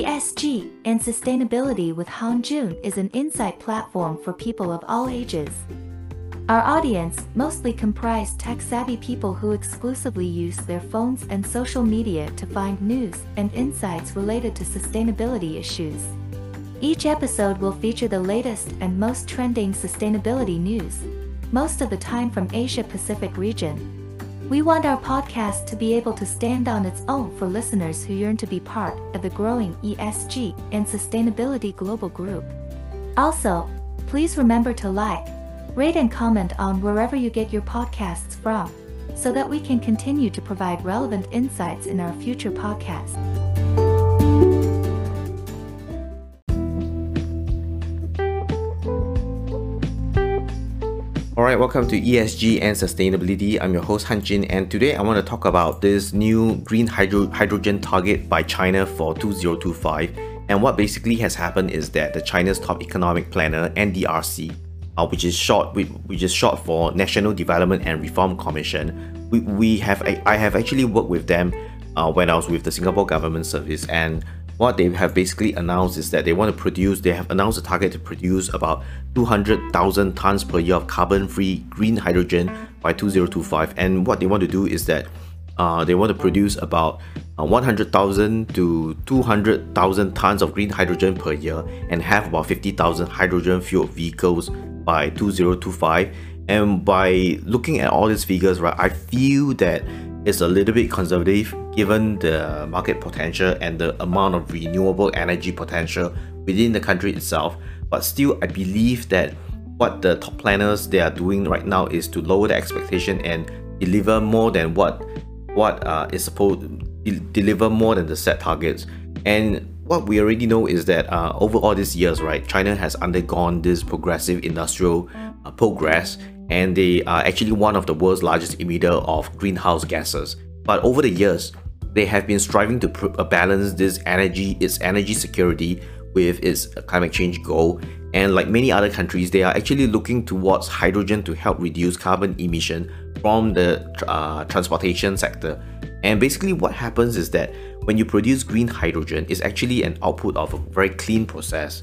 ESG and Sustainability with Han Jun is an insight platform for people of all ages. Our audience mostly comprise tech-savvy people who exclusively use their phones and social media to find news and insights related to sustainability issues. Each episode will feature the latest and most trending sustainability news, most of the time from Asia Pacific region. We want our podcast to be able to stand on its own for listeners who yearn to be part of the growing ESG and sustainability global group. Also, please remember to like, Rate and comment on wherever you get your podcasts from, so that we can continue to provide relevant insights in our future podcasts. Alright, welcome to ESG and Sustainability. I'm your host Han Jin, and today I want to talk about this new green hydro- hydrogen target by China for 2025. And what basically has happened is that the China's top economic planner, NDRC, uh, which is short, which is short for National Development and Reform Commission. We, we have I have actually worked with them uh, when I was with the Singapore Government Service, and what they have basically announced is that they want to produce. They have announced a target to produce about 200,000 tons per year of carbon-free green hydrogen by 2025. And what they want to do is that uh, they want to produce about uh, 100,000 to 200,000 tons of green hydrogen per year and have about 50,000 hydrogen fueled vehicles by 2025 and by looking at all these figures right i feel that it's a little bit conservative given the market potential and the amount of renewable energy potential within the country itself. But still i believe that what the top planners they are doing right now is to lower the expectation and deliver more than what what uh, is supposed to deliver more than the set targets. And what we already know is that uh, over all these years, right, China has undergone this progressive industrial uh, progress, and they are actually one of the world's largest emitter of greenhouse gases. But over the years, they have been striving to uh, balance this energy, its energy security, with its climate change goal. And like many other countries, they are actually looking towards hydrogen to help reduce carbon emission from the uh, transportation sector. And basically, what happens is that when you produce green hydrogen, it's actually an output of a very clean process.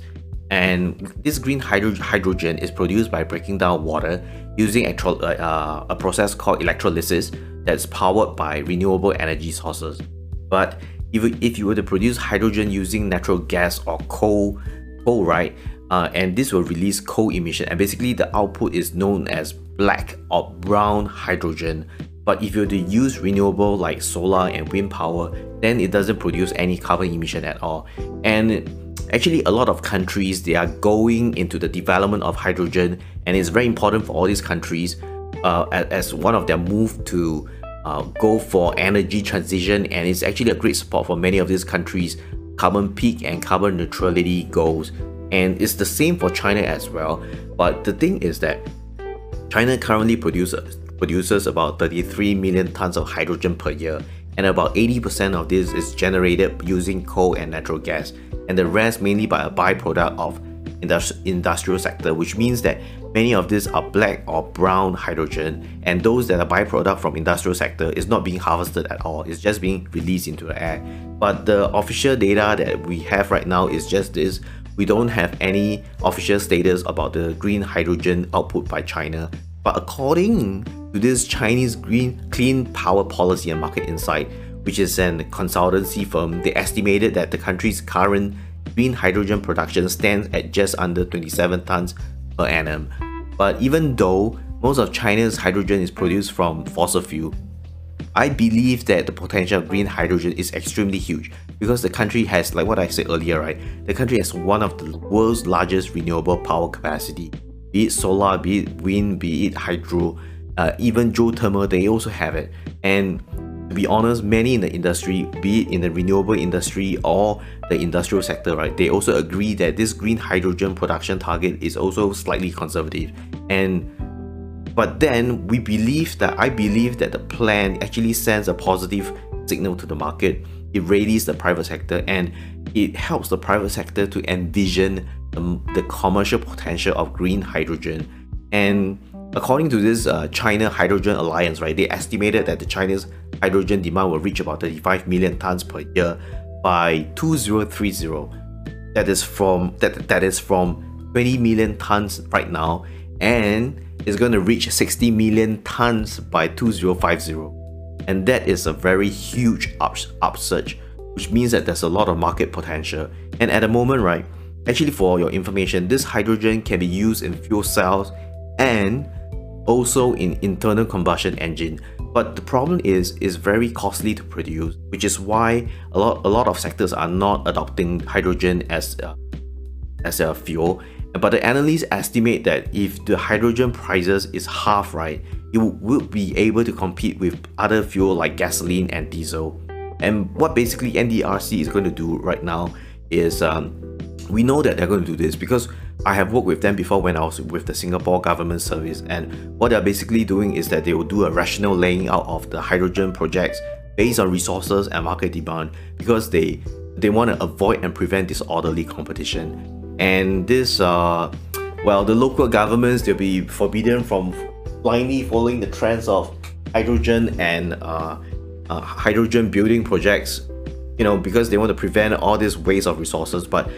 And this green hydro- hydrogen is produced by breaking down water using electro- uh, uh, a process called electrolysis that's powered by renewable energy sources. But if, if you were to produce hydrogen using natural gas or coal, coal right, uh, and this will release coal emission, and basically the output is known as black or brown hydrogen but if you were to use renewable like solar and wind power, then it doesn't produce any carbon emission at all. And actually a lot of countries they are going into the development of hydrogen and it's very important for all these countries uh, as, one of their move to uh, go for energy transition and it's actually a great support for many of these countries carbon peak and carbon neutrality goals. And it's the same for china as well. But the thing is that china currently produces produces about 33 million tons of hydrogen per year, and about 80% of this is generated using coal and natural gas, and the rest mainly by a byproduct of industri- industrial sector, which means that many of these are black or brown hydrogen, and those that are byproduct from industrial sector is not being harvested at all. It's just being released into the air. But the official data that we have right now is just this. We don't have any official status about the green hydrogen output by China. But according to this Chinese Green Clean Power Policy and Market Insight, which is an consultancy firm, they estimated that the country's current green hydrogen production stands at just under 27 tons per annum. But even though most of China's hydrogen is produced from fossil fuel, I believe that the potential of green hydrogen is extremely huge because the country has, like what I said earlier, right? The country has one of the world's largest renewable power capacity, be it solar, be it wind, be it hydro uh, even geothermal, they also have it. And be honest, many in the industry, be it in the renewable industry or the industrial sector, right, they also agree that this green hydrogen production target is also slightly conservative. And but then we believe that I believe that the plan actually sends a positive signal to the market. It raises the private sector and it helps the private sector to envision the, the commercial potential of green hydrogen. And According to this uh, China Hydrogen Alliance, right, they estimated that the Chinese hydrogen demand will reach about 35 million tons per year by 2030. That is from that that is from 20 million tons right now and is going to reach 60 million tons by 2050. And that is a very huge up, upsurge, which means that there's a lot of market potential. And at the moment, right, actually for your information, this hydrogen can be used in fuel cells and also in internal combustion engine. But the problem is, is very costly to produce, which is why a lot, a lot of sectors are not adopting hydrogen as as a fuel. But the analysts estimate that if the hydrogen prices is half, right, it will be able to compete with other fuel like gasoline and diesel. And what basically NDRC is going to do right now is um, we know that they're going to do this because I have worked with them before when I was with the Singapore Government Service, and what they're basically doing is that they will do a rational laying out of the hydrogen projects based on resources and market demand because they they want to avoid and prevent disorderly competition. And this, uh, well, the local governments they'll be forbidden from blindly following the trends of hydrogen and uh, uh, hydrogen building projects, you know, because they want to prevent all this waste of resources. But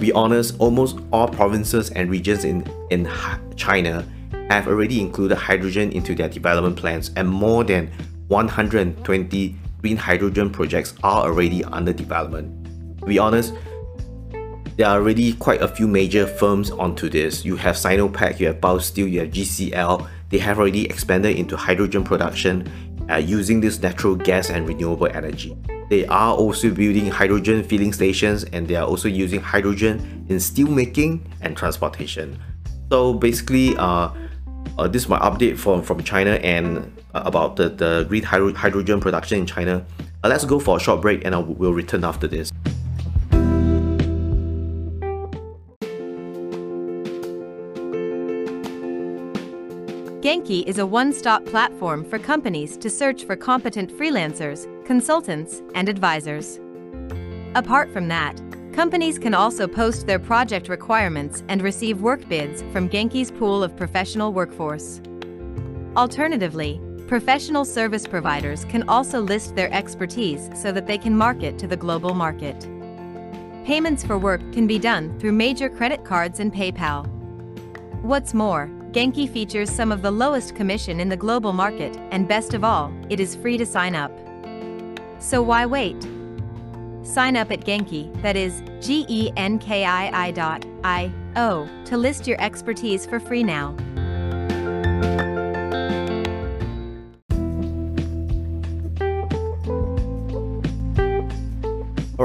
be honest, almost all provinces and regions in, in China have already included hydrogen into their development plans, and more than 120 green hydrogen projects are already under development. To be honest, there are already quite a few major firms onto this. You have Sinopec, you have Baosteel, you have GCL. They have already expanded into hydrogen production uh, using this natural gas and renewable energy. They are also building hydrogen filling stations and they are also using hydrogen in steel making and transportation. So basically, uh, uh, this is my update from, from China and uh, about the, the green hydro hydrogen production in China. Uh, let's go for a short break and I will return after this. Genki is a one-stop platform for companies to search for competent freelancers, consultants, and advisors. Apart from that, companies can also post their project requirements and receive work bids from Genki's pool of professional workforce. Alternatively, professional service providers can also list their expertise so that they can market to the global market. Payments for work can be done through major credit cards and PayPal. What's more, Genki features some of the lowest commission in the global market, and best of all, it is free to sign up. So why wait? Sign up at Genki, that is G-E-N-K-I-I dot I-O, to list your expertise for free now.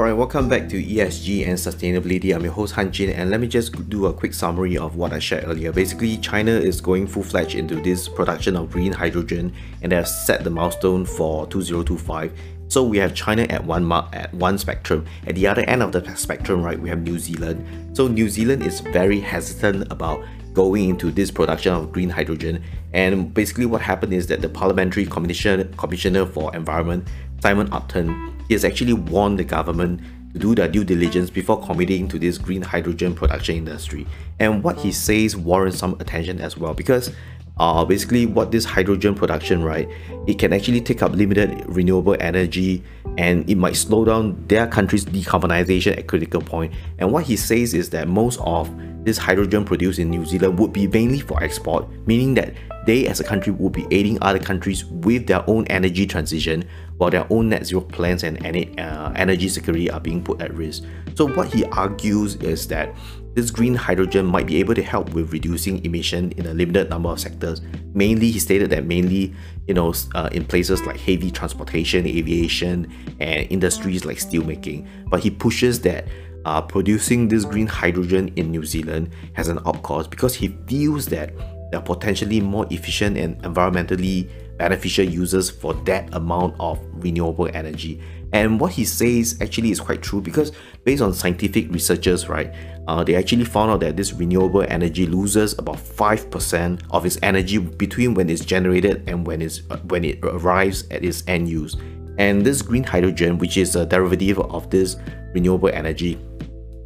Alright, welcome back to ESG and Sustainability. I'm your host Han Jin and let me just do a quick summary of what I shared earlier. Basically, China is going full-fledged into this production of green hydrogen and they have set the milestone for 2025. So we have China at one mark at one spectrum. At the other end of the spectrum, right, we have New Zealand. So New Zealand is very hesitant about going into this production of green hydrogen. And basically what happened is that the Parliamentary Commission, Commissioner for Environment, Simon Upton, he has actually warned the government to do their due diligence before committing to this green hydrogen production industry. And what he says warrants some attention as well because uh, basically what this hydrogen production, right, it can actually take up limited renewable energy and it might slow down their country's decarbonization at critical point. And what he says is that most of this hydrogen produced in New Zealand would be mainly for export, meaning that they as a country would be aiding other countries with their own energy transition while their own net zero plans and uh, energy security are being put at risk. So what he argues is that this green hydrogen might be able to help with reducing emission in a limited number of sectors. Mainly, he stated that mainly, you know, uh, in places like heavy transportation, aviation, and industries like steelmaking. But he pushes that uh, producing this green hydrogen in New Zealand has an up cost because he feels that they're potentially more efficient and environmentally beneficial uses for that amount of renewable energy. And what he says actually is quite true because based on scientific researchers, right, uh, they actually found out that this renewable energy loses about 5% of its energy between when it's generated and when it's uh, when it arrives at its end use. And this green hydrogen, which is a derivative of this renewable energy,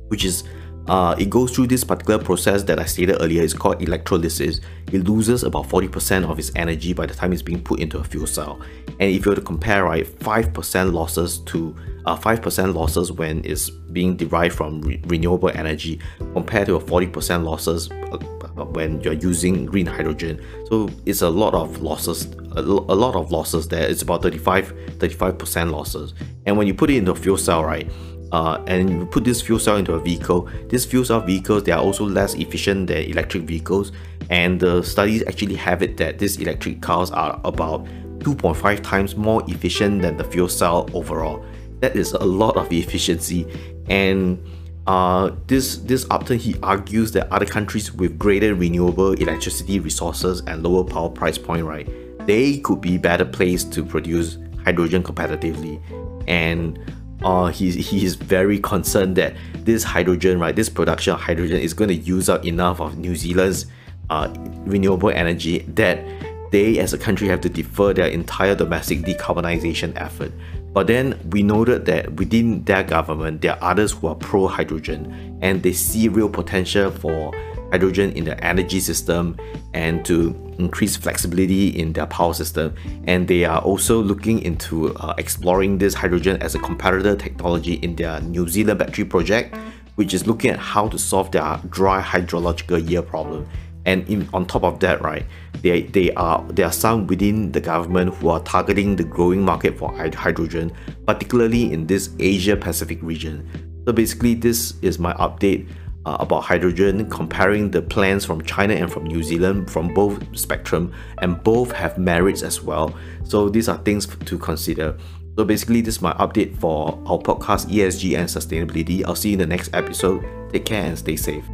which is uh, it goes through this particular process that I stated earlier. It's called electrolysis. It loses about 40% of its energy by the time it's being put into a fuel cell. And if you were to compare, right, 5% losses to uh, 5% losses when it's being derived from re- renewable energy compared to a 40% losses uh, when you're using green hydrogen. So it's a lot of losses, a, a lot of losses there. It's about 35, 35% losses. And when you put it into a fuel cell, right, uh, and you put this fuel cell into a vehicle, these fuel cell vehicles they are also less efficient than electric vehicles, and the studies actually have it that these electric cars are about 2.5 times more efficient than the fuel cell overall. That is a lot of efficiency, and uh, this this Upton he argues that other countries with greater renewable electricity resources and lower power price point, right, they could be better placed to produce hydrogen competitively, and uh, he, he is very concerned that this hydrogen, right, this production of hydrogen is going to use up enough of New Zealand's uh, renewable energy that they as a country have to defer their entire domestic decarbonization effort. But then we noted that within their government, there are others who are pro hydrogen and they see real potential for hydrogen in the energy system and to increase flexibility in their power system. And they are also looking into uh, exploring this hydrogen as a competitor technology in their New Zealand battery project, which is looking at how to solve their dry hydrological year problem. And in, on top of that, right, they, they are there are some within the government who are targeting the growing market for hydrogen, particularly in this Asia Pacific region. So basically, this is my update uh, about hydrogen, comparing the plans from China and from New Zealand from both spectrum, and both have merits as well. So these are things to consider. So basically, this is my update for our podcast ESG and sustainability. I'll see you in the next episode. Take care and stay safe.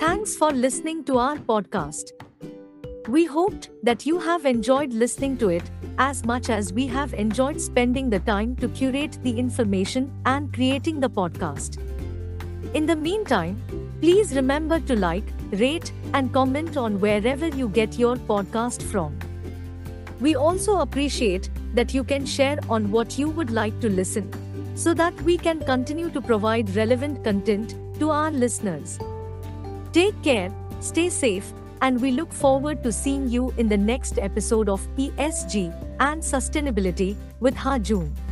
Thanks for listening to our podcast. We hoped that you have enjoyed listening to it as much as we have enjoyed spending the time to curate the information and creating the podcast. In the meantime, please remember to like, rate, and comment on wherever you get your podcast from. We also appreciate that you can share on what you would like to listen so that we can continue to provide relevant content to our listeners. Take care, stay safe, and we look forward to seeing you in the next episode of ESG and Sustainability with Han Jun.